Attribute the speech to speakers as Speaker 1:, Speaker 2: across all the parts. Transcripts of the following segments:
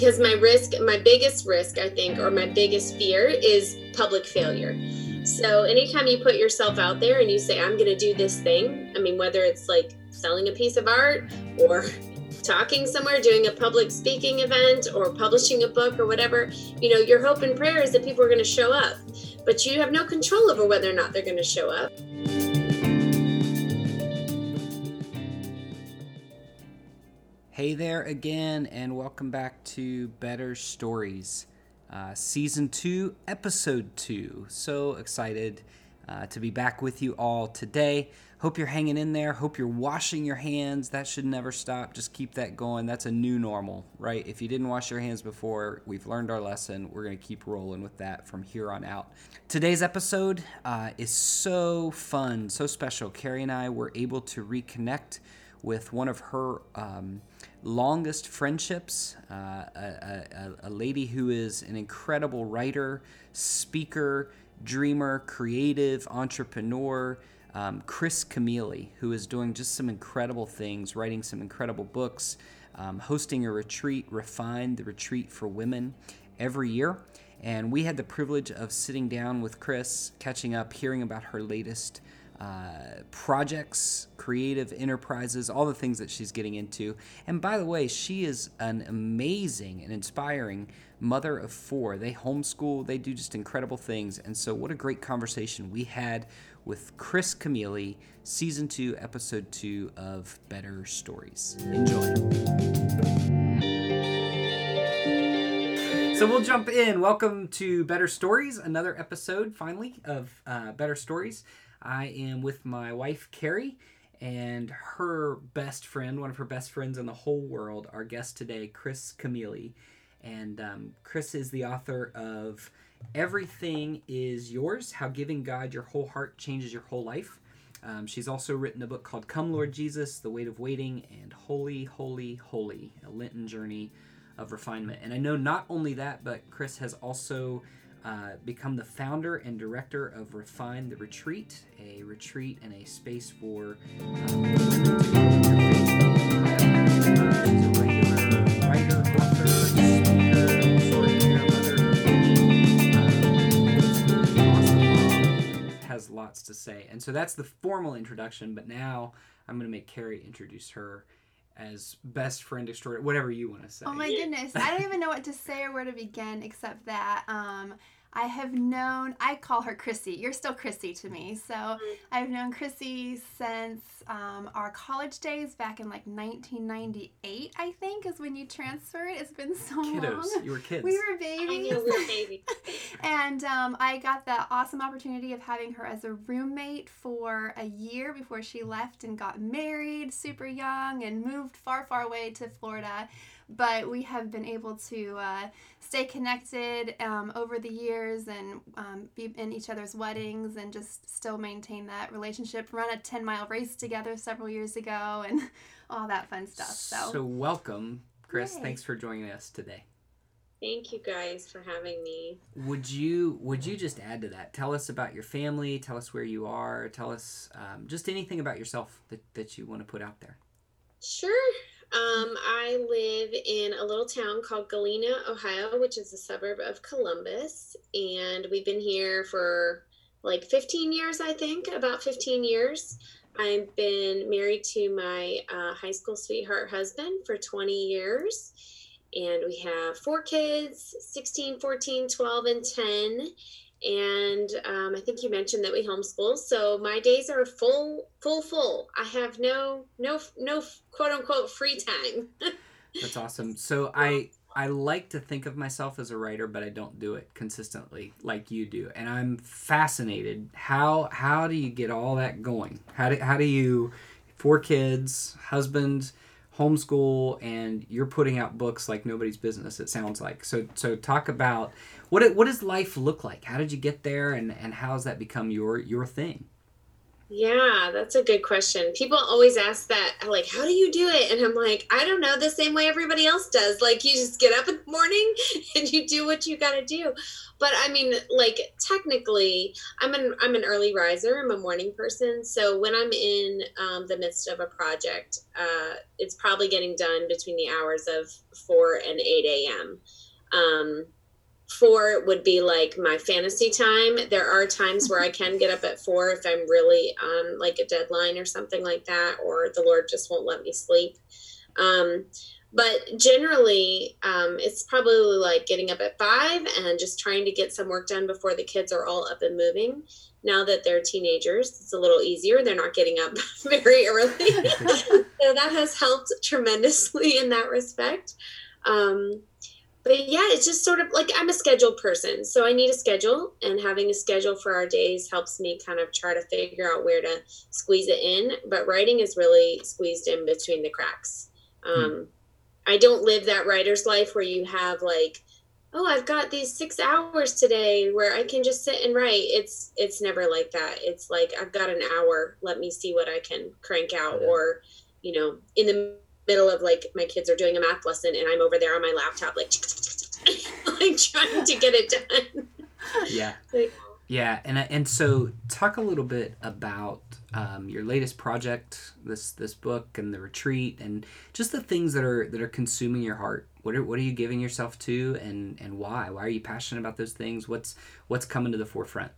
Speaker 1: because my risk, my biggest risk, I think, or my biggest fear is public failure. So anytime you put yourself out there and you say, I'm going to do this thing, I mean, whether it's like selling a piece of art or talking somewhere, doing a public speaking event or publishing a book or whatever, you know, your hope and prayer is that people are going to show up. But you have no control over whether or not they're going to show up.
Speaker 2: Hey there again, and welcome back to Better Stories, uh, Season 2, Episode 2. So excited uh, to be back with you all today. Hope you're hanging in there. Hope you're washing your hands. That should never stop. Just keep that going. That's a new normal, right? If you didn't wash your hands before, we've learned our lesson. We're going to keep rolling with that from here on out. Today's episode uh, is so fun, so special. Carrie and I were able to reconnect with one of her um, longest friendships, uh, a, a, a lady who is an incredible writer, speaker, dreamer, creative, entrepreneur um, Kris Camealy, who is doing just some incredible things, writing some incredible books, um, hosting a retreat, Refine the Retreat for Women, every year. And we had the privilege of sitting down with Kris, catching up, hearing about her latest uh, projects, creative enterprises, all the things that she's getting into. And by the way, she is an amazing and inspiring mother of four. They homeschool, they do just incredible things. And so, what a great conversation we had with Kris Camealy, season two, episode two of Better Stories. Enjoy. So we'll jump in. Welcome to Better Stories, another episode finally of uh, Better Stories. I am with my wife, Carrie, and her best friend, one of her best friends in the whole world, our guest today, Kris Camealy. And um, Kris is the author of Everything is Yours How Giving God Your Whole Heart Changes Your Whole Life. Um, she's also written a book called Come Lord Jesus, The Weight of Waiting, and Holy, Holy, Holy, a Lenten journey of refinement. And I know not only that, but Kris has also uh, become the founder and director of Refine the Retreat, a retreat and a space for um, lots to say. And so that's the formal introduction, but now I'm going to make Carrie introduce her as best friend extraordinary, whatever you want to say.
Speaker 3: Oh my goodness. I don't even know what to say or where to begin except that um, I have known, I call her Chrissy. You're still Chrissy to me. So mm-hmm. I've known Chrissy since um, our college days back in like 1998, I think, is when you transferred. It's been so
Speaker 2: Kiddos.
Speaker 3: long.
Speaker 2: You were kids.
Speaker 3: We were babies.
Speaker 1: we were babies.
Speaker 3: and um, I got the awesome opportunity of having her as a roommate for a year before she left and got married super young and moved far, far away to Florida but we have been able to uh, stay connected um, over the years and um, be in each other's weddings and just still maintain that relationship. Run a 10 mile race together several years ago and all that fun stuff. So,
Speaker 2: so welcome, Kris. Yay. Thanks for joining us today.
Speaker 1: Thank you guys for having me.
Speaker 2: Would you would you just add to that? Tell us about your family. Tell us where you are. Tell us um, just anything about yourself that, that you want to put out there.
Speaker 1: Sure. Um, I live in a little town called Galena, Ohio, which is a suburb of Columbus. And we've been here for like 15 years, I think, about 15 years. I've been married to my uh, high school sweetheart husband for 20 years. And we have four kids 16, 14, 12, and 10 and um, I think you mentioned that we homeschool. So my days are full, full, full. I have no, no, no quote unquote free time.
Speaker 2: That's awesome. So I, I like to think of myself as a writer, but I don't do it consistently like you do. And I'm fascinated. How, how do you get all that going? How do, how do you, four kids, husband, homeschool, and you're putting out books like nobody's business. It sounds like so. So talk about what it, what does life look like? How did you get there, and and how has that become your your thing?
Speaker 1: Yeah, that's a good question. People always ask that, like, how do you do it? And I'm like, I don't know, the same way everybody else does. Like, you just get up in the morning and you do what you got to do. But I mean, like, technically, I'm an I'm an early riser. I'm a morning person. So when I'm in um, the midst of a project, uh, it's probably getting done between the hours of four and eight a.m. Um, four would be like my fantasy time. There are times where I can get up at four if I'm really on like a deadline or something like that, or the Lord just won't let me sleep. Um, but generally, um, it's probably like getting up at five and just trying to get some work done before the kids are all up and moving. Now that they're teenagers, it's a little easier. They're not getting up very early. so that has helped tremendously in that respect. Um, but yeah, it's just sort of like I'm a scheduled person. So I need a schedule, and having a schedule for our days helps me kind of try to figure out where to squeeze it in. But writing is really squeezed in between the cracks. Hmm. Um, I don't live that writer's life where you have like, oh, I've got these six hours today where I can just sit and write. It's it's never like that. It's like I've got an hour. Let me see what I can crank out, or you know, in the middle of like my kids are doing a math lesson and I'm over there on my laptop like like trying to get it done.
Speaker 2: Yeah. yeah, and and so talk a little bit about um, your latest project, this this book and the retreat, and just the things that are that are consuming your heart. What are what are you giving yourself to, and and why? Why are you passionate about those things? What's what's coming to the forefront?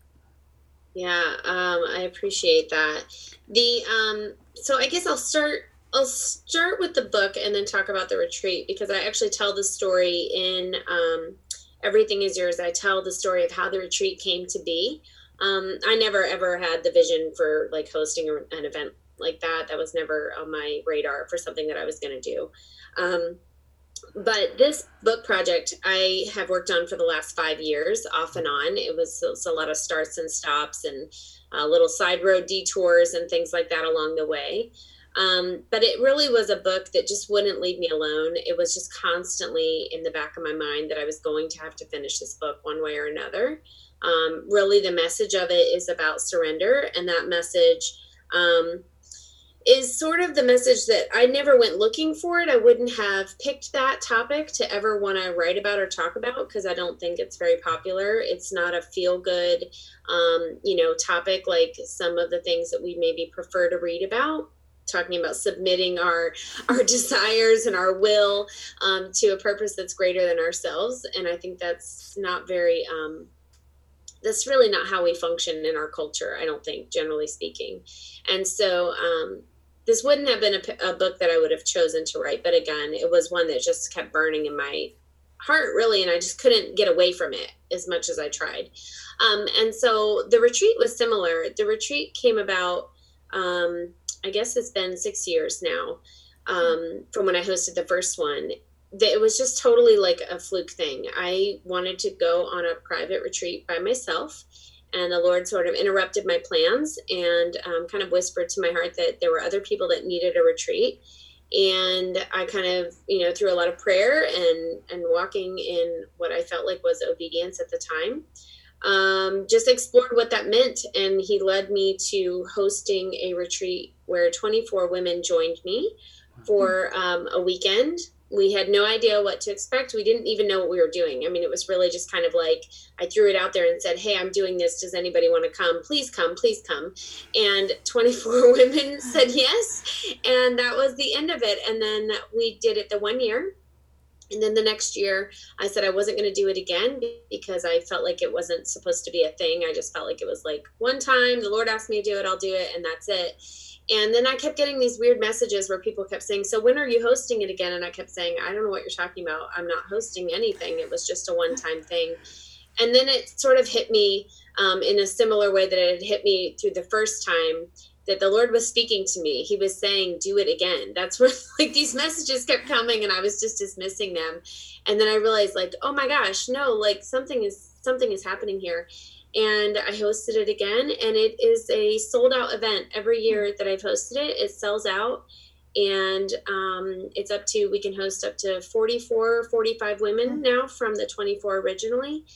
Speaker 1: Yeah, um, I appreciate that. The um, so I guess I'll start I'll start with the book and then talk about the retreat because I actually tell the story in um, Everything Is Yours. I tell the story of how the retreat came to be. Um, I never ever had the vision for like hosting an event like that. That was never on my radar for something that I was going to do. Um, but this book project I have worked on for the last five years, off and on. It was, it was a lot of starts and stops and uh, little side road detours and things like that along the way. Um, but it really was a book that just wouldn't leave me alone. It was just constantly in the back of my mind that I was going to have to finish this book one way or another. Um, really, the message of it is about surrender, and that message um, is sort of the message that I never went looking for it. I wouldn't have picked that topic to ever want to write about or talk about because I don't think it's very popular. It's not a feel good, um, you know, topic like some of the things that we maybe prefer to read about talking about submitting our our desires and our will um, to a purpose that's greater than ourselves. And i think that's not very um, that's really not how we function in our culture i don't think generally speaking. And so um, this wouldn't have been a, a book that i would have chosen to write but again it was one that just kept burning in my heart really and i just couldn't get away from it as much as i tried. Um, and so the retreat was similar. The retreat came about um, I guess it's been six years now um, from when I hosted the first one. It was just totally like a fluke thing. I wanted to go on a private retreat by myself, and the Lord sort of interrupted my plans and um, kind of whispered to my heart that there were other people that needed a retreat. And I kind of, you know, through a lot of prayer and and walking in what I felt like was obedience at the time, um, just explored what that meant. And he led me to hosting a retreat where 24 women joined me for um, a weekend. We had no idea what to expect. We didn't even know what we were doing. I mean, it was really just kind of like I threw it out there and said, Hey, I'm doing this. Does anybody want to come? Please come, please come. And 24 women said yes. And that was the end of it. And then we did it the one year and then the next year, I said I wasn't going to do it again because I felt like it wasn't supposed to be a thing. I just felt like it was like one time the Lord asked me to do it, I'll do it, and that's it. And then I kept getting these weird messages where people kept saying, So when are you hosting it again? And I kept saying, I don't know what you're talking about. I'm not hosting anything. It was just a one time thing. And then it sort of hit me um, in a similar way that it had hit me through the first time that the Lord was speaking to me. He was saying, Do it again. That's where like these messages kept coming and I was just dismissing them. And then I realized like, oh my gosh, no, like something is something is happening here. And I hosted it again and it is a sold out event every year that I've hosted it. It sells out and um, it's up to we can host up to 44 45 women now from the 24 originally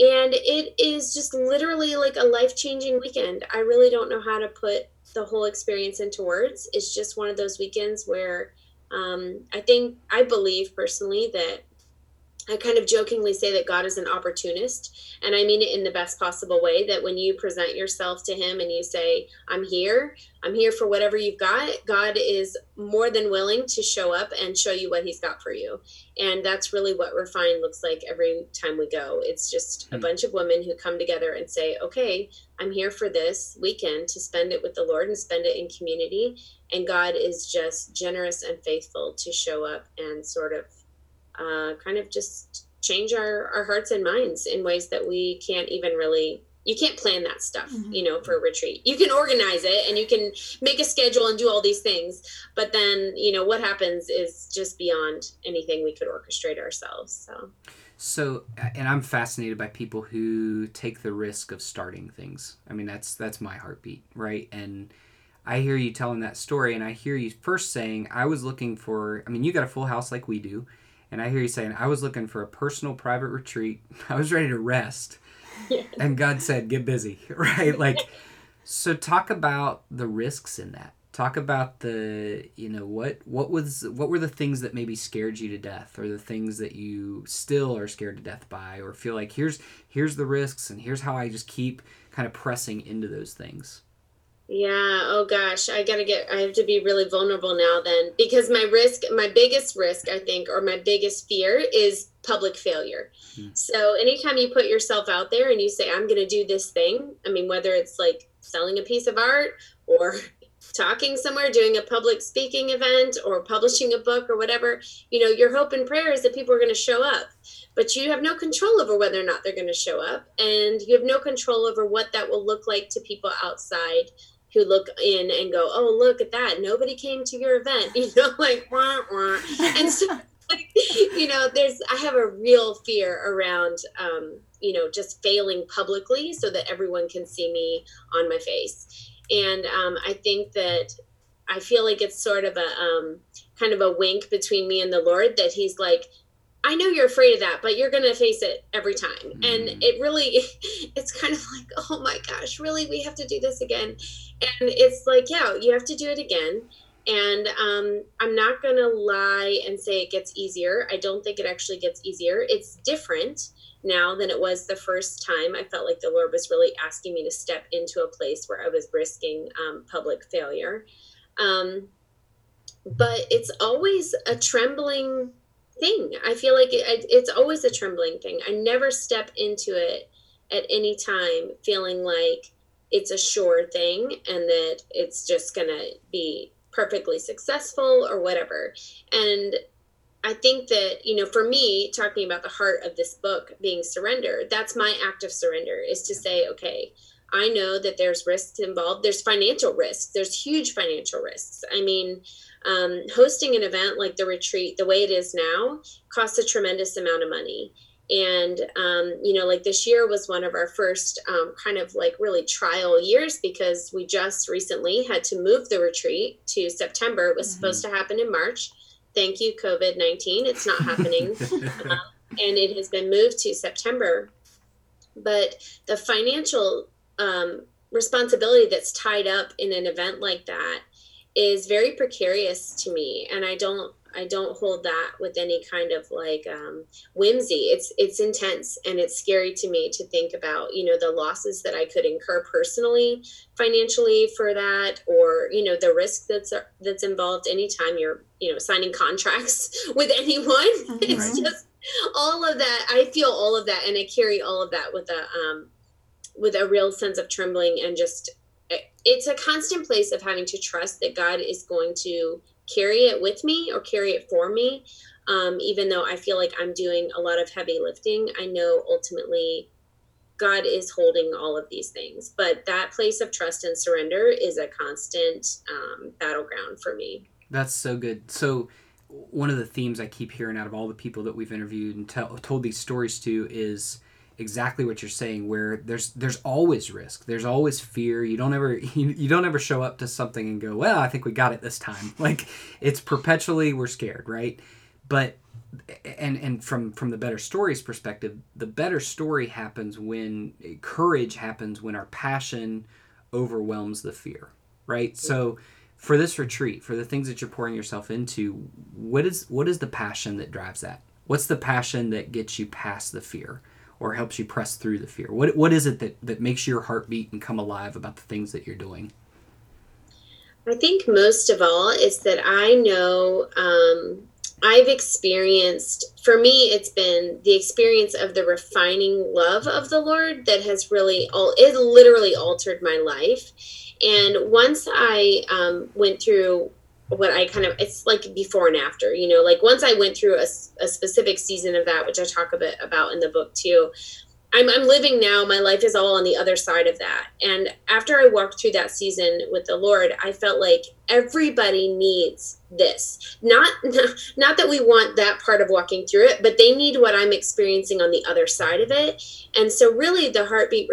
Speaker 1: and it is just literally like a life changing weekend. I really don't know how to put the whole experience into words. It's just one of those weekends where um, I think, I believe personally that I kind of jokingly say that God is an opportunist, and I mean it in the best possible way. That when you present yourself to Him and you say, I'm here, I'm here for whatever you've got, God is more than willing to show up and show you what He's got for you. And that's really what Refine looks like every time we go. It's just a hmm. bunch of women who come together and say, Okay, I'm here for this weekend to spend it with the Lord and spend it in community. And God is just generous and faithful to show up and sort of uh, kind of just change our, our hearts and minds in ways that we can't even really you can't plan that stuff mm-hmm. you know for a retreat. You can organize it and you can make a schedule and do all these things but then you know what happens is just beyond anything we could orchestrate ourselves so.
Speaker 2: So and i'm fascinated by people who take the risk of starting things. I mean that's that's my heartbeat right? And i hear you telling that story and i hear you first saying i was looking for i mean you got a full house like we do and I hear you saying, I was looking for a personal private retreat. I was ready to rest. And God said, get busy, right? Like, so talk about the risks in that. Talk about the, you know, what what was what were the things that maybe scared you to death, or the things that you still are scared to death by, or feel like here's here's the risks, and here's how I just keep kind of pressing into those things.
Speaker 1: Yeah. Oh gosh, I gotta get. I have to be really vulnerable now then, because my risk, my biggest risk, I think, or my biggest fear is public failure. Hmm. So anytime you put yourself out there and you say, "I'm gonna do this thing," I mean, whether it's like selling a piece of art or talking somewhere, doing a public speaking event or publishing a book or whatever, you know, your hope and prayer is that people are going to show up. But you have no control over whether or not they're going to show up. And you have no control over what that will look like to people outside who look in and go, "Oh, look at that! Nobody came to your event," you know, like wah, wah. and so. Like, you know, there's I have a real fear around um, you know, just failing publicly so that everyone can see me on my face. And um, I think that I feel like it's sort of a um, kind of a wink between me and the Lord that He's like, I know you're afraid of that, but you're going to face it every time. Mm. And it really, it's kind of like, oh my gosh, really? We have to do this again. And it's like, yeah, you have to do it again. And um, I'm not going to lie and say it gets easier. I don't think it actually gets easier. It's different now than it was the first time. I felt like the Lord was really asking me to step into a place where I was risking um, public failure. Um, but it's always a trembling thing. I feel like it, it's always a trembling thing. I never step into it at any time feeling like it's a sure thing and that it's just going to be perfectly successful or whatever. And I think that, you know, for me, talking about the heart of this book being surrender, that's my act of surrender is to say, okay, I know that there's risks involved. There's financial risks. There's huge financial risks. I mean, um, hosting an event like the retreat, the way it is now, costs a tremendous amount of money. And, um, you know, like this year was one of our first um, kind of like really trial years because we just recently had to move the retreat to September. It was mm-hmm. supposed to happen in March. Thank you, COVID 19. It's not happening. um, and it has been moved to September. But the financial um, responsibility that's tied up in an event like that is very precarious to me and i don't i don't hold that with any kind of like um, whimsy. It's it's intense and it's scary to me to think about you know the losses that i could incur personally financially for that or you know the risk that's that's involved anytime you're you know signing contracts with anyone. Mm-hmm. it's just all of that i feel all of that and i carry all of that with a um with a real sense of trembling and just it's a constant place of having to trust that God is going to carry it with me or carry it for me. Um, even though I feel like I'm doing a lot of heavy lifting, I know ultimately God is holding all of these things. But that place of trust and surrender is a constant um, battleground for me.
Speaker 2: That's so good. So, one of the themes I keep hearing out of all the people that we've interviewed and told these stories to is exactly what you're saying where there's there's always risk. There's always fear. You don't ever you, you don't ever show up to something and go well i think we got it this time. Like it's perpetually we're scared right? But and and from from the better stories perspective the better story happens when courage happens when our passion overwhelms the fear right? So for this retreat for the things that you're pouring yourself into what is what is the passion that drives that? What's the passion that gets you past the fear or helps you press through the fear what what is it that that makes your heart beat and come alive about the things that you're doing
Speaker 1: i think most of all is that i know um I've experienced, for me, it's been the experience of the refining love of the Lord that has really, all it literally altered my life. And once I um, went through what I kind of, it's like before and after, you know, like once I went through a, a specific season of that, which I talk a bit about in the book too, I'm, I'm living now. My life is all on the other side of that. And after I walked through that season with the Lord, I felt like everybody needs this. Not, not that we want that part of walking through it, but they need what I'm experiencing on the other side of it. And so, really, the heartbeat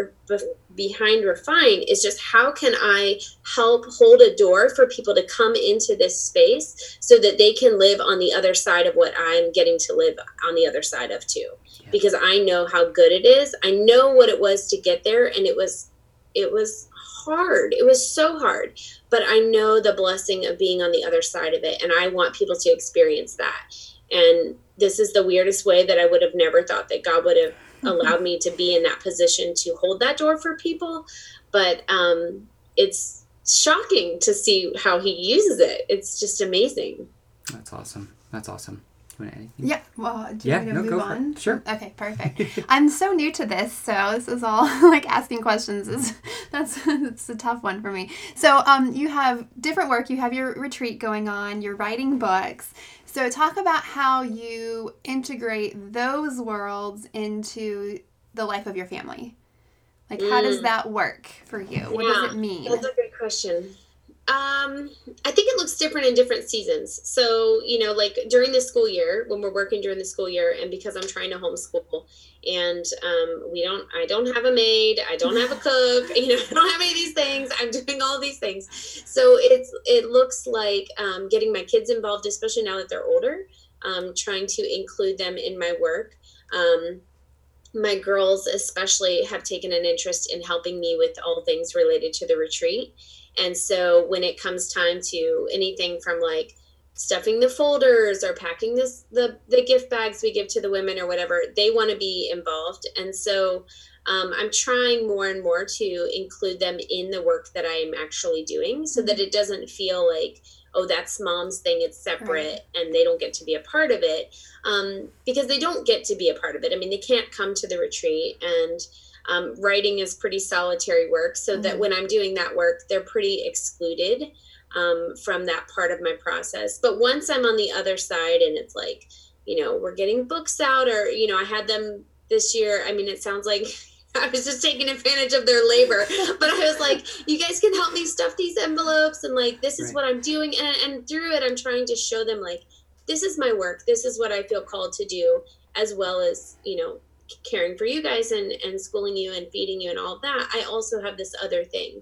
Speaker 1: behind refine is just how can i help hold a door for people to come into this space so that they can live on the other side of what i'm getting to live on the other side of too. Because i know how good it is. I know what it was to get there and it was it was hard. It was so hard. But i know the blessing of being on the other side of it and i want people to experience that. And this is the weirdest way that i would have never thought that god would have allowed me to be in that position to hold that door for people. But um, it's shocking to see how he uses it. It's just amazing.
Speaker 2: That's awesome. That's awesome.
Speaker 3: Yeah. Well, do you yeah, want to no, move on?
Speaker 2: Sure.
Speaker 3: Okay, perfect. I'm so new to this, so this is all like asking questions is that's it's a tough one for me. So, um, you have different work. You have your retreat going on. You're writing books. So, talk about how you integrate those worlds into the life of your family. Like, how does mm. that work for you? What yeah, does it mean?
Speaker 1: That's a great question. Um, I think it looks different in different seasons. So, you know, like during the school year, when we're working during the school year, and because I'm trying to homeschool, and um, we don't, I don't have a maid, I don't have a cook, you know, I don't have any of these things. I'm doing these things, so it's it looks like um, getting my kids involved, especially now that they're older, um, trying to include them in my work. Um, my girls, especially, have taken an interest in helping me with all things related to the retreat and so when it comes time to anything from like stuffing the folders or packing this the the gift bags we give to the women or whatever, they want to be involved. And so um, I'm trying more and more to include them in the work that I'm actually doing so that mm-hmm. it doesn't feel like, oh, that's mom's thing, it's separate right. and they don't get to be a part of it. Um, because they don't get to be a part of it. I mean, they can't come to the retreat and um, writing is pretty solitary work, so mm-hmm. that when I'm doing that work, they're pretty excluded um, from that part of my process. But once I'm on the other side and it's like, you know, we're getting books out, or, you know, I had them this year. I mean, it sounds like I was just taking advantage of their labor. But I was like, you guys can help me stuff these envelopes and like this is right. what I'm doing. And, and through it I'm trying to show them like this is my work. This is what I feel called to do, as well as, you know, caring for you guys and and schooling you and feeding you and all that i also have this other thing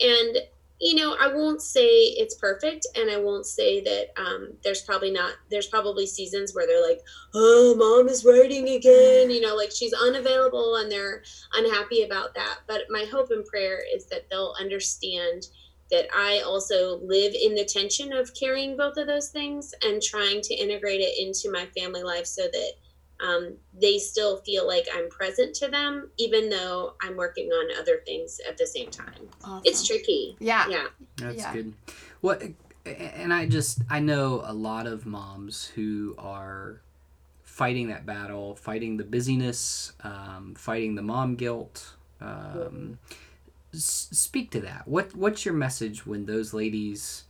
Speaker 1: and you know i won't say it's perfect and i won't say that um, there's probably not there's probably seasons where they're like oh mom is writing again you know like she's unavailable and they're unhappy about that. But my hope and prayer is that they'll understand that i also live in the tension of carrying both of those things and trying to integrate it into my family life so that um, they still feel like I'm present to them, even though I'm working on other things at the same time. Awesome. It's tricky.
Speaker 3: Yeah.
Speaker 1: Yeah.
Speaker 2: That's
Speaker 3: yeah.
Speaker 2: good. What, and I just, I know a lot of moms who are fighting that battle, fighting the busyness, um, fighting the mom guilt. Um, mm-hmm. s- speak to that. What, what's your message when those ladies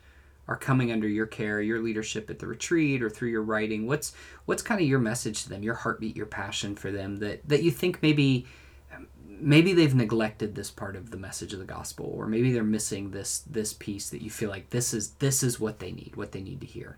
Speaker 2: are coming under your care, your leadership at the retreat or through your writing? What's what's kind of your message to them, your heartbeat, your passion for them that that you think maybe maybe they've neglected this part of the message of the gospel or maybe they're missing this this piece that you feel like this is this is what they need, what they need to hear.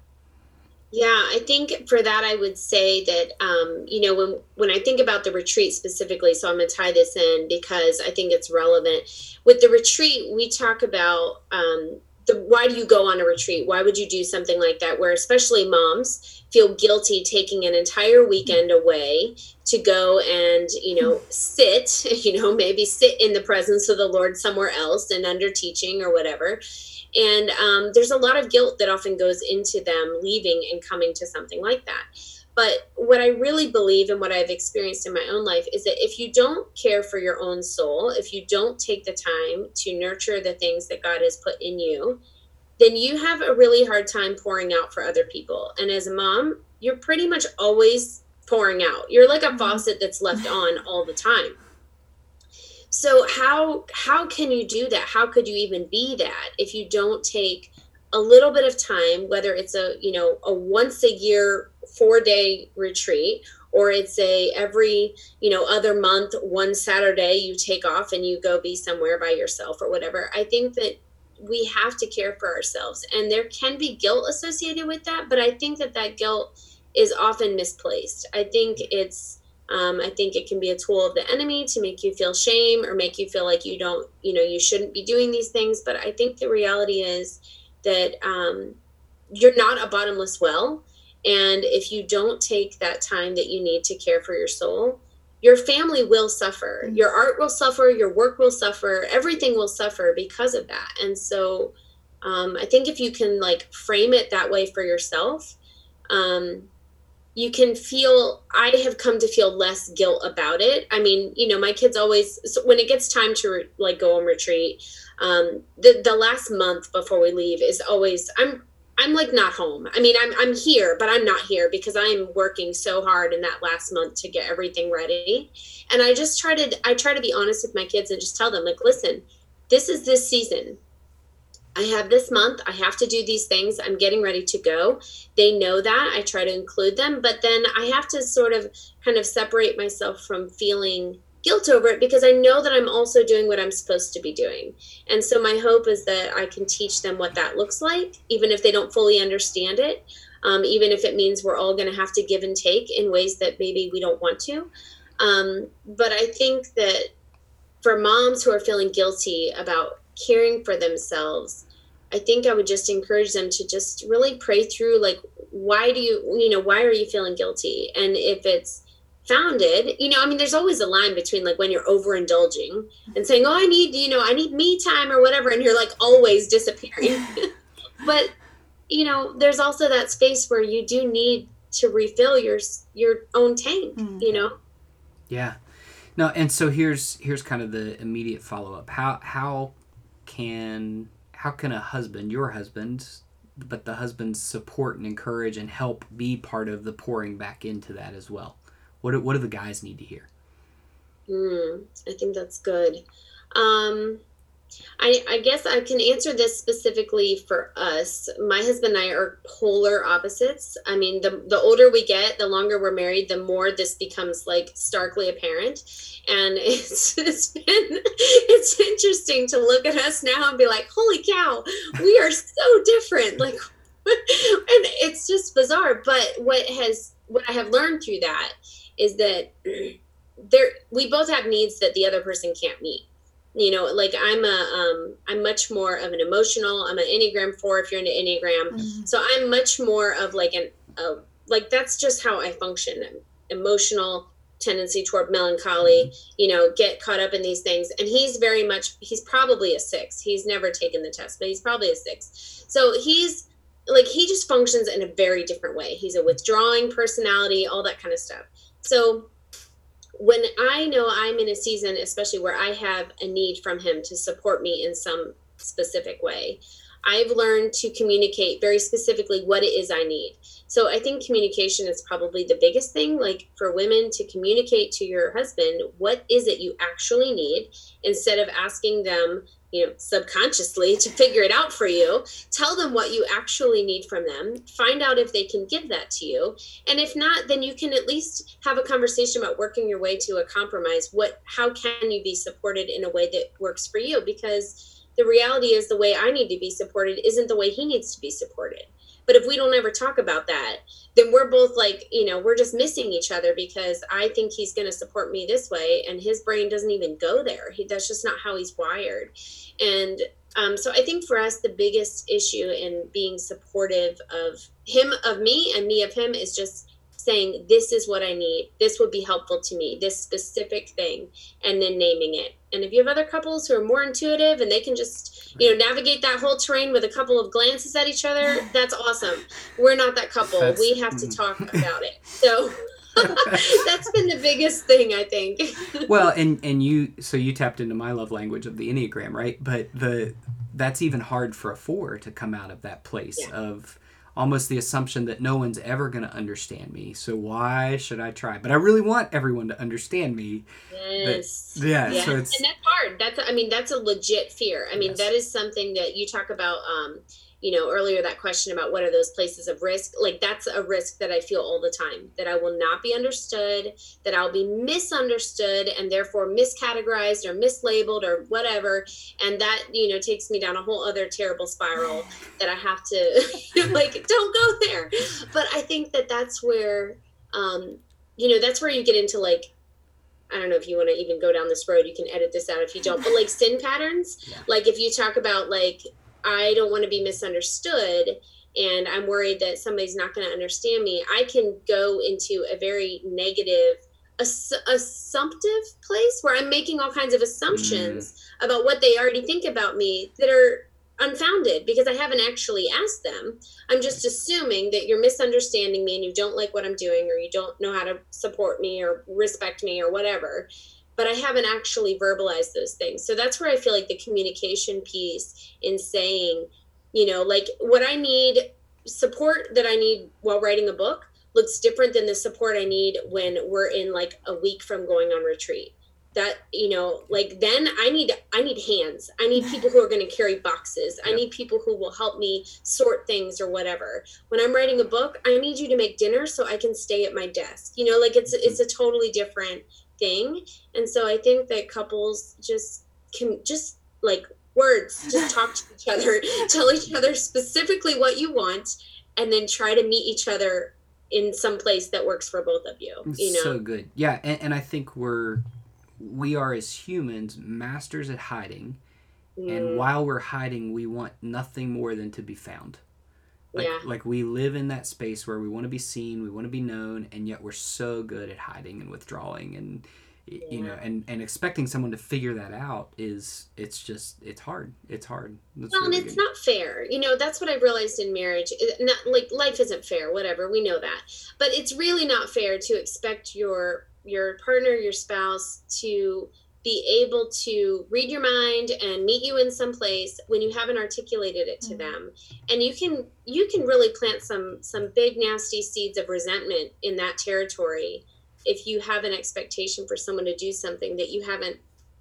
Speaker 1: Yeah, I think for that I would say that um, you know when when I think about the retreat specifically, so I'm going to tie this in because I think it's relevant. With the retreat, we talk about um, the, why do you go on a retreat? Why would you do something like that? Where especially moms feel guilty taking an entire weekend away to go and you know sit, you know maybe sit in the presence of the Lord somewhere else and under teaching or whatever. And um, there's a lot of guilt that often goes into them leaving and coming to something like that. But what I really believe and what I've experienced in my own life is that if you don't care for your own soul, if you don't take the time to nurture the things that God has put in you, then you have a really hard time pouring out for other people. And as a mom, you're pretty much always pouring out. You're like a mm-hmm. faucet that's left on all the time. So how how can you do that? How could you even be that if you don't take a little bit of time, whether it's a, you know, a once a year four day retreat or it's a every you know other month one saturday you take off and you go be somewhere by yourself or whatever. I think that we have to care for ourselves and there can be guilt associated with that but i think that that guilt is often misplaced. I think it's um, i think it can be a tool of the enemy to make you feel shame or make you feel like you don't you know you shouldn't be doing these things but i think the reality is that um, you're not a bottomless well and if you don't take that time that you need to care for your soul, your family will suffer. Mm-hmm. Your art will suffer. Your work will suffer. Everything will suffer because of that. And so um, I think if you can like frame it that way for yourself, um, you can feel i have come to feel less guilt about it i mean you know my kids always so when it gets time to like go on retreat um the the last month before we leave is always i'm I'm like not home. I mean, I'm I'm here, but I'm not here because I am working so hard in that last month to get everything ready. And I just try to I try to be honest with my kids and just tell them like, listen, this is this season. I have this month. I have to do these things. I'm getting ready to go. They know that. I try to include them, but then I have to sort of kind of separate myself from feeling guilt over it because I know that I'm also doing what I'm supposed to be doing. And so my hope is that I can teach them what that looks like, even if they don't fully understand it, um, even if it means we're all going to have to give and take in ways that maybe we don't want to. Um, but I think that for moms who are feeling guilty about caring for themselves, I think I would just encourage them to just really pray through like, why do you, you know, why are you feeling guilty? And if it's, founded you know i mean there's always a line between like when you're overindulging and saying oh i need you know i need me time or whatever and you're like always disappearing. But you know there's also that space where you do need to refill your your own tank mm. you know?
Speaker 2: yeah. No and so here's here's kind of the immediate follow-up. How how can how can a husband your husband but the husband support and encourage and help be part of the pouring back into that as well what do, what do the guys need to hear?
Speaker 1: Mm, I think that's good. Um, I, I guess I can answer this specifically for us. My husband and I are polar opposites. I mean, the the older we get, the longer we're married, the more this becomes like starkly apparent. And it's it's been it's interesting to look at us now and be like, holy cow, we are so different. Like, and it's just bizarre. But what has what I have learned through that is that there we both have needs that the other person can't meet. You know like i'm a um i'm much more of an emotional i'm an enneagram four if you're into enneagram. Mm-hmm. so i'm much more of like an uh, like that's just how i function. Emotional tendency toward melancholy mm-hmm. you know get caught up in these things. And he's very much he's probably a six. He's never taken the test but he's probably a six. So he's like he just functions in a very different way. He's a withdrawing personality all that kind of stuff so when I know I'm in a season, especially where I have a need from him to support me in some specific way, I've learned to communicate very specifically what it is I need. So I think communication is probably the biggest thing. Like for women to communicate to your husband, what is it you actually need instead of asking them you know subconsciously to figure it out for you. Tell them what you actually need from them. Find out if they can give that to you. And if not then you can at least have a conversation about working your way to a compromise. What how can you be supported in a way that works for you? Because the reality is the way i need to be supported isn't the way he needs to be supported but if we don't ever talk about that, then we're both like, you know, we're just missing each other because I think he's going to support me this way and his brain doesn't even go there. He, that's just not how he's wired. And Um, so I think for us, the biggest issue in being supportive of him, of me, and me of him is just saying, This is what I need. This would be helpful to me, this specific thing, and then naming it. And if you have other couples who are more intuitive and they can just, you know, navigate that whole terrain with a couple of glances at each other, that's awesome. We're not that couple. That's, we have to mm. talk about it. So that's been the biggest thing i think
Speaker 2: well and and you so you tapped into my love language of the enneagram right but the that's even hard for a four to come out of that place yeah. of almost the assumption that no one's ever going to understand me so why should i try? But i really want everyone to understand me.
Speaker 1: Yes.
Speaker 2: but, yeah, yeah. so it's
Speaker 1: and that's hard. That's i mean that's a legit fear. I mean yes. that is something that you talk about um you know earlier that question about what are those places of risk like that's a risk that i feel all the time that i will not be understood that i'll be misunderstood and therefore miscategorized or mislabeled or whatever and that you know takes me down a whole other terrible spiral that i have to like don't go there but i think that that's where um you know that's where you get into like I don't know if you want to even go down this road. You can edit this out if you don't. But like sin patterns, yeah. like if you talk about like I don't want to be misunderstood and I'm worried that somebody's not going to understand me, I can go into a very negative, ass- assumptive place where I'm making all kinds of assumptions mm. about what they already think about me that are unfounded because I haven't actually asked them. I'm just assuming that you're misunderstanding me and you don't like what I'm doing or you don't know how to support me or respect me or whatever but I haven't actually verbalized those things. So that's where I feel like the communication piece in saying, you know, like what I need support that I need while writing a book looks different than the support I need when we're in like a week from going on retreat. That you know, like then I need I need hands. I need people who are going to carry boxes. I need people who will help me sort things or whatever. When I'm writing a book, I need you to make dinner so I can stay at my desk. You know, like it's mm-hmm. it's a totally different thing. And so I think that couples just can just like words, just talk to each other, tell each other specifically what you want, and then try to meet each other in some place that works for both of you. You know,
Speaker 2: so good. Yeah, and, and I think we're we are as humans masters at hiding, mm. and while we're hiding, we want nothing more than to be found. Like, yeah. like we live in that space where we want to be seen, we want to be known, and yet we're so good at hiding and withdrawing and yeah. you know and and expecting someone to figure that out is it's just it's hard it's hard
Speaker 1: that's well really and it's good. not fair you know that's what i realized in marriage not like life isn't fair whatever we know that but it's really not fair to expect your your partner your spouse to be able to read your mind and meet you in some place when you haven't articulated it to mm-hmm. them. And you can you can really plant some some big nasty seeds of resentment in that territory if you have an expectation for someone to do something that you haven't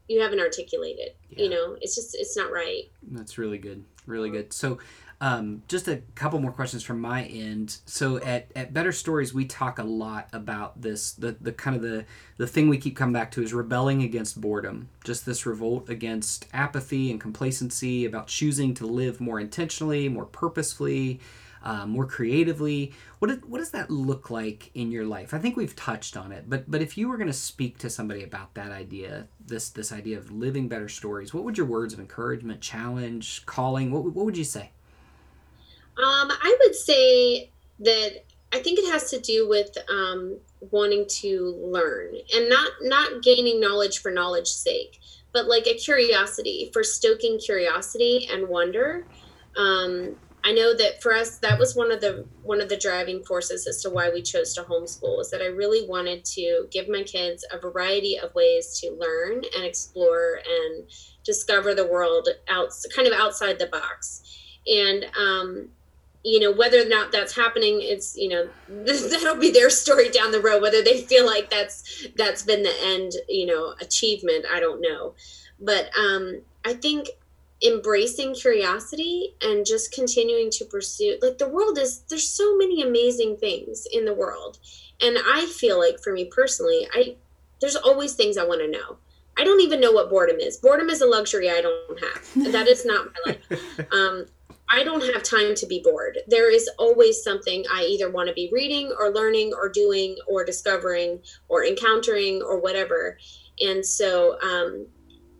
Speaker 1: you haven't articulated yeah. you know? It's just it's not right.
Speaker 2: That's really good really good. So um, just a couple more questions from my end. So at, at Better Stories, we talk a lot about this. The, the kind of the, the thing we keep coming back to is rebelling against boredom. Just this revolt against apathy and complacency, about choosing to live more intentionally, more purposefully, uh, more creatively. What, what does that look like in your life? I think we've touched on it, but but if you were going to speak to somebody about that idea, this this idea of living better stories, what would your words of encouragement, challenge, calling, what, what would you say?
Speaker 1: Um, I would say that I think it has to do with um, wanting to learn and not not gaining knowledge for knowledge's sake, but like a curiosity for stoking curiosity and wonder. Um, I know that for us, that was one of the one of the driving forces as to why we chose to homeschool. Was that I really wanted to give my kids a variety of ways to learn and explore and discover the world out, kind of outside the box. And um, you know whether or not that's happening it's you know that'll be their story down the road. Whether they feel like that's that's been the end you know achievement i don't know. But um i think embracing curiosity and just continuing to pursue like the world is there's so many amazing things in the world. And i feel like for me personally i there's always things i want to know. I don't even know what boredom is. Boredom is a luxury i don't have. That is not my life. Um I don't have time to be bored. There is always something I either want to be reading or learning or doing or discovering or encountering or whatever. And so um,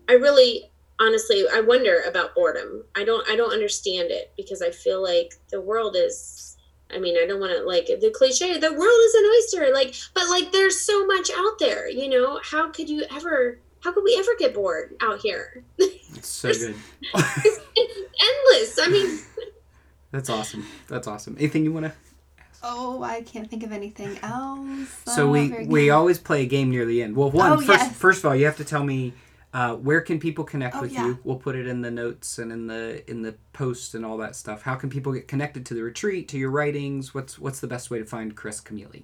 Speaker 1: I really, honestly, I wonder about boredom. I don't I don't understand it because I feel like the world is I mean, I don't want to like the cliche, the world is an oyster. Like, but like there's so much out there, you know? How could you ever how could we ever get bored out here?
Speaker 2: It's so good.
Speaker 1: it's, it's endless. I mean,
Speaker 2: That's awesome. That's awesome. Anything you want to
Speaker 3: Oh, I can't think of anything else.
Speaker 2: So we we always play a game near the end. Well, one
Speaker 3: Oh,
Speaker 2: first
Speaker 3: yes.
Speaker 2: first of all, you have to tell me uh, where can people connect
Speaker 3: Oh,
Speaker 2: with
Speaker 3: yeah.
Speaker 2: you. We'll put it in the notes and in the in the post and all that stuff. How can people get connected to the retreat, to your writings? What's what's the best way to find Kris Camealy?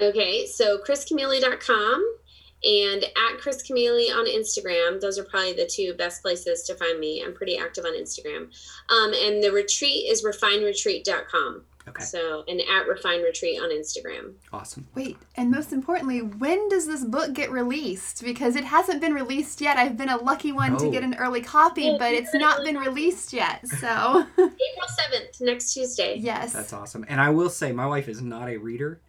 Speaker 1: Okay, so kriscamealy.com and at Kris Camealy on Instagram. Those are probably the two best places to find me. I'm pretty active on Instagram. Um, and the retreat is refineretreat.com.
Speaker 2: Okay,
Speaker 1: So, and at Refine Retreat on Instagram.
Speaker 2: awesome.
Speaker 3: Wait, and most importantly, when does this book get released? Because it hasn't been released yet. I've been a lucky one to
Speaker 2: Oh.
Speaker 3: get an early copy, but it's not been released yet. So,
Speaker 1: April 7th, next Tuesday.
Speaker 3: yes.
Speaker 2: That's awesome. And I will say, my wife is not a reader,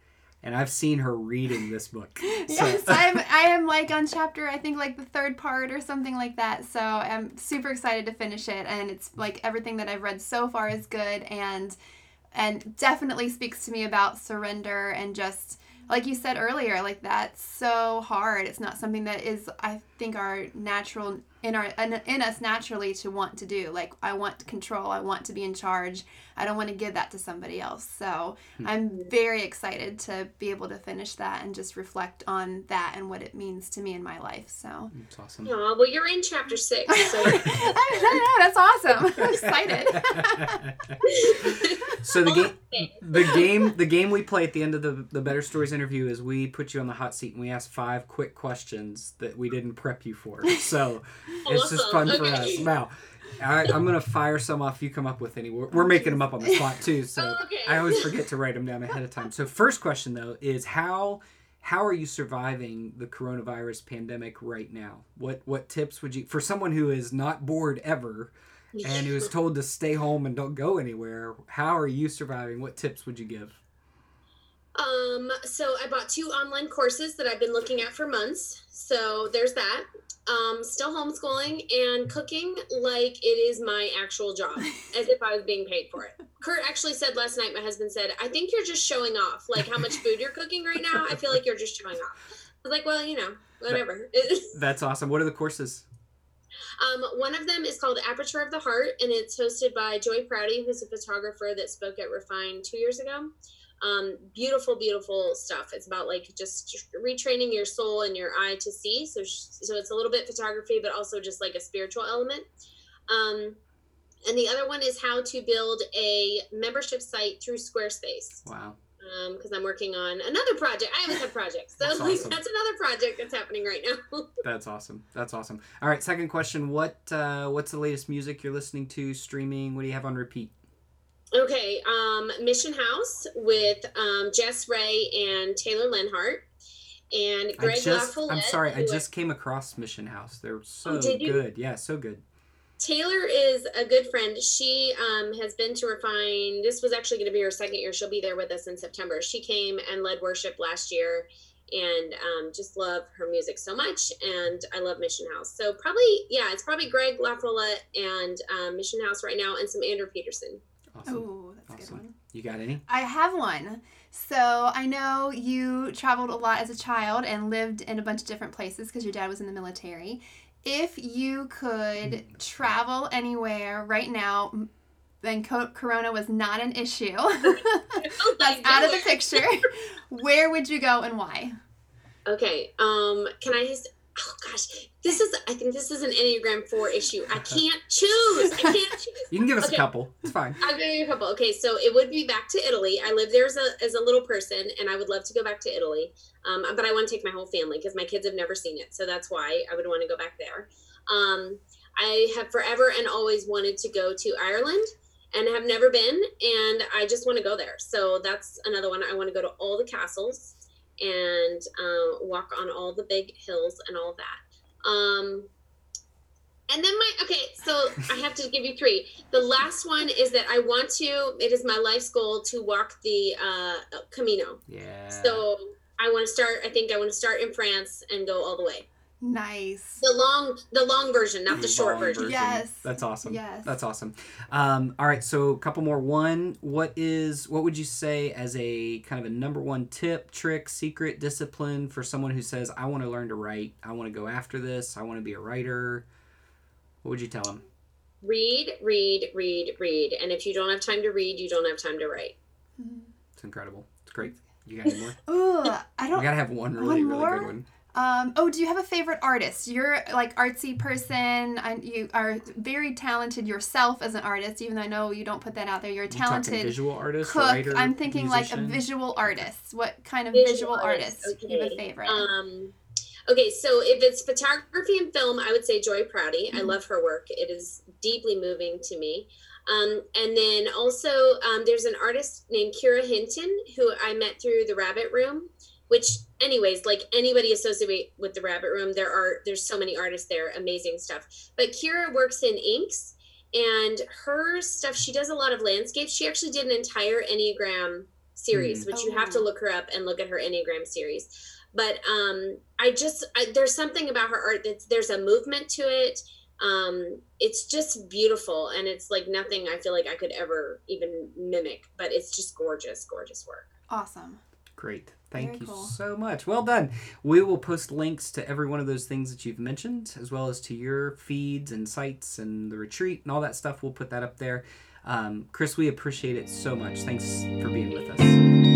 Speaker 2: and I've seen her reading this book. So-
Speaker 3: Yes, I'm. I am like on chapter. I think like the third part or something like that. So I'm super excited to finish it, and it's like everything that I've read so far is good, and and definitely speaks to me about surrender and just like you said earlier, like that's so hard. It's not something that is I think our natural in our in, in us naturally to want to do. Like I want control. I want to be in charge. I don't want to give that to somebody else. So hmm. I'm very excited to be able to finish that and just reflect on that and what it means to me in my life. So
Speaker 2: It's awesome.
Speaker 1: Aw, well, you're in chapter six. So.
Speaker 3: I know that's awesome. I'm excited.
Speaker 2: so the game the game the game we play at the end of the the better stories interview is we put you on the hot seat and we ask five quick questions that we didn't prep you for so it's just fun
Speaker 1: Awesome.
Speaker 2: for us now I, i'm gonna fire some off you come up with any we're, we're making them up on the spot too so
Speaker 1: Oh, okay.
Speaker 2: i always forget to write them down ahead of time so first question though is how how are you surviving the coronavirus pandemic right now what what tips would you for someone who is not bored ever and who is told to stay home and don't go anywhere. How are you surviving? What tips would you give?
Speaker 1: Um, so I bought two online courses that I've been looking at for months. So there's that. Um, still homeschooling and cooking like it is my actual job, as if I was being paid for it. Kurt actually said last night, my husband said, I think you're just showing off, like how much food you're cooking right now. I feel like you're just showing off. I was like, well, you know, whatever.
Speaker 2: That's awesome. What are the courses?
Speaker 1: Um, one of them is called Aperture of the Heart, and it's hosted by Joy Prouty, who's a photographer that spoke at Refine two years ago. Um, beautiful, beautiful stuff. It's about like just retraining your soul and your eye to see. So, so it's a little bit photography, but also just like a spiritual element. Um, and the other one is how to build a membership site through Squarespace.
Speaker 2: Wow.
Speaker 1: Because I'm working on another project. I always have projects, so
Speaker 2: That's
Speaker 1: like
Speaker 2: awesome.
Speaker 1: that's another project that's happening right now.
Speaker 2: That's awesome. That's awesome. All right. Second question. What uh, What's the latest music you're listening to? Streaming? What do you have on repeat?
Speaker 1: Okay, um, Mission House with um, Jess Ray and Taylor Leonhardt and Greg
Speaker 2: I just.
Speaker 1: LaFollette.
Speaker 2: I'm sorry. I just came across Mission House. They're so
Speaker 1: Oh,
Speaker 2: good. Yeah, so good.
Speaker 1: Taylor is a good friend. She um, has been to Refine. This was actually going to be her second year. She'll be there with us in September. She came and led worship last year, and um, just love her music so much. And I love Mission House. So probably, yeah, it's probably Greg LaFollette and um, Mission House right now, and some Andrew Peterson.
Speaker 2: Awesome.
Speaker 3: Oh, that's a good one.
Speaker 2: You got any?
Speaker 3: I have one. So I know you traveled a lot as a child and lived in a bunch of different places because your dad was in the military. If you could travel anywhere right now, then co- Corona was not an issue. That's out of the picture. Where would you go and why?
Speaker 1: Okay. Um, can I just? Oh gosh, this is. I think this is an Enneagram Four issue. I can't choose. I can't choose.
Speaker 2: You can give us
Speaker 1: Okay.
Speaker 2: a couple. It's fine.
Speaker 1: I'll give you a couple. Okay, so it would be back to Italy. I lived there as a, as a little person, and I would love to go back to Italy. Um, but I want to take my whole family because my kids have never seen it, so that's why I would want to go back there. Um, I have forever and always wanted to go to Ireland and have never been, and I just want to go there. So that's another one. I want to go to all the castles and um, walk on all the big hills and all that. Um, and then my okay, so I have to give you three. The last one is that I want to. It is my life's goal to walk the uh, Camino.
Speaker 2: Yeah.
Speaker 1: So I want to start. I think I want to start in France and go all the way.
Speaker 3: Nice.
Speaker 1: The long, the long version, not the short
Speaker 2: Long
Speaker 1: version.
Speaker 3: Yes.
Speaker 2: That's awesome.
Speaker 3: Yes.
Speaker 2: That's awesome. Um, all right, so a couple more. One, what is what would you say as a kind of a number one tip, trick, secret, discipline for someone who says, I want to learn to write, I want to go after this, I want to be a writer? What would you tell them?
Speaker 1: Read, read, read, read. And if you don't have time to read, you don't have time to write.
Speaker 2: It's incredible. It's great. You got any more?
Speaker 3: Ooh, I don't.
Speaker 2: We gotta have one really,
Speaker 3: One
Speaker 2: really good one.
Speaker 3: Um, oh, do you have a favorite artist? You're like artsy person, and you are very talented yourself as an artist. Even though I know you don't put that out there, you're a
Speaker 2: You
Speaker 3: talented
Speaker 2: visual artist,
Speaker 3: cook.
Speaker 2: writer,
Speaker 3: I'm thinking like a visual artist. What kind of
Speaker 1: Visual
Speaker 3: visual,
Speaker 1: artist,
Speaker 3: artist? You have a favorite?
Speaker 1: Um, okay, so if it's photography and film, I would say Joy Prouty. I
Speaker 3: Mhm.
Speaker 1: love her work. It is deeply moving to me. Um, and then also, um, there's an artist named Kira Hinton who I met through the Rabbit Room. Which, anyways, like anybody associated with the Rabbit Room, there are there's so many artists there, amazing stuff. But Kira works in inks, and her stuff. She does a lot of landscapes. She actually did an entire Enneagram series, which you have to
Speaker 3: Oh.
Speaker 1: look her up and look at her Enneagram series. But um, I just I, there's something about her art that there's a movement to it. Um, it's just beautiful, and it's like nothing I feel like I could ever even mimic. But it's just gorgeous, gorgeous work.
Speaker 3: awesome.
Speaker 2: Great. Thank
Speaker 3: Very
Speaker 2: you
Speaker 3: cool.
Speaker 2: so much. Well done. We will post links to every one of those things that you've mentioned, as well as to your feeds and sites and the retreat and all that stuff. We'll put that up there. Um, Kris, we appreciate it so much. Thanks for being with